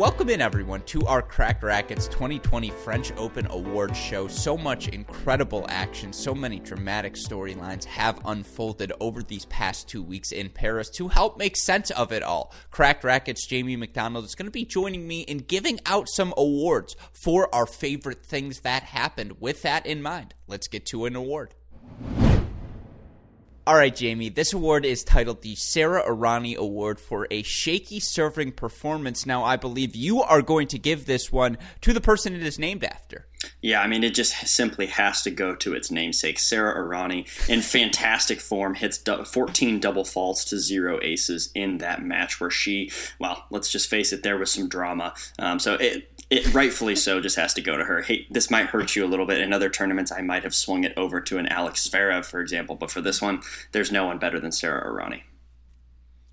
Welcome in, everyone, to our Cracked Racquets 2020 French Open Awards show. So much incredible action, so many dramatic storylines have unfolded over these past two weeks in Paris to help make sense of it all. Cracked Racquets Jamie McDonald is going to be joining me in giving out some awards for our favorite things that happened. With that in mind, let's get to an award. All right, Jamie, this award is titled the Sara Errani Award for a shaky serving performance. Now, I believe you are going to give this one to the person it is named after. Yeah, I mean, it just simply has to go to its namesake. Sara Errani, in fantastic form, hits 14 double faults to zero aces in that match where she, well, let's just face it, there was some drama. Um, so it, it rightfully so just has to go to her. Hey, this might hurt you a little bit. In other tournaments, I might have swung it over to an Alex Zverev, for example, but for this one, there's no one better than Sara Errani.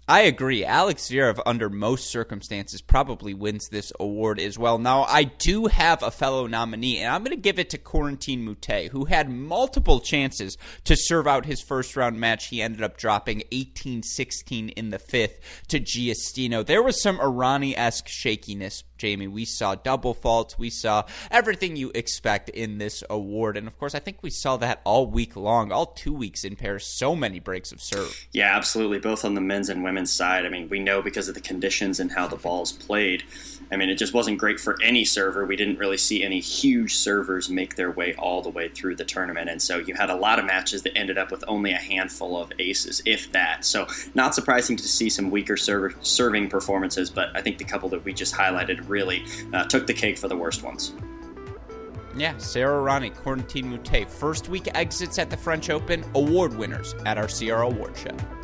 I agree. Alex Zverev, under most circumstances, probably wins this award as well. Now, I do have a fellow nominee, and I'm going to give it to Corentin Moutet, who had multiple chances to serve out his first round match. He ended up dropping 18 16 in the fifth to Giustino. There was some Errani esque shakiness Jamie. We saw double faults. We saw everything you expect in this award. And of course, I think we saw that all week long, all two weeks in Paris. So many breaks of serve. Yeah, absolutely. Both on the men's and women's side. I mean, we know because of the conditions and how the balls played. I mean, it just wasn't great for any server. We didn't really see any huge servers make their way all the way through the tournament. And so you had a lot of matches that ended up with only a handful of aces, if that. So, not surprising to see some weaker server, serving performances, but I think the couple that we just highlighted really uh, took the cake for the worst ones. Yeah, Sara Errani, Corentin Moutet, first week exits at the French Open, award winners at our CR Award Show.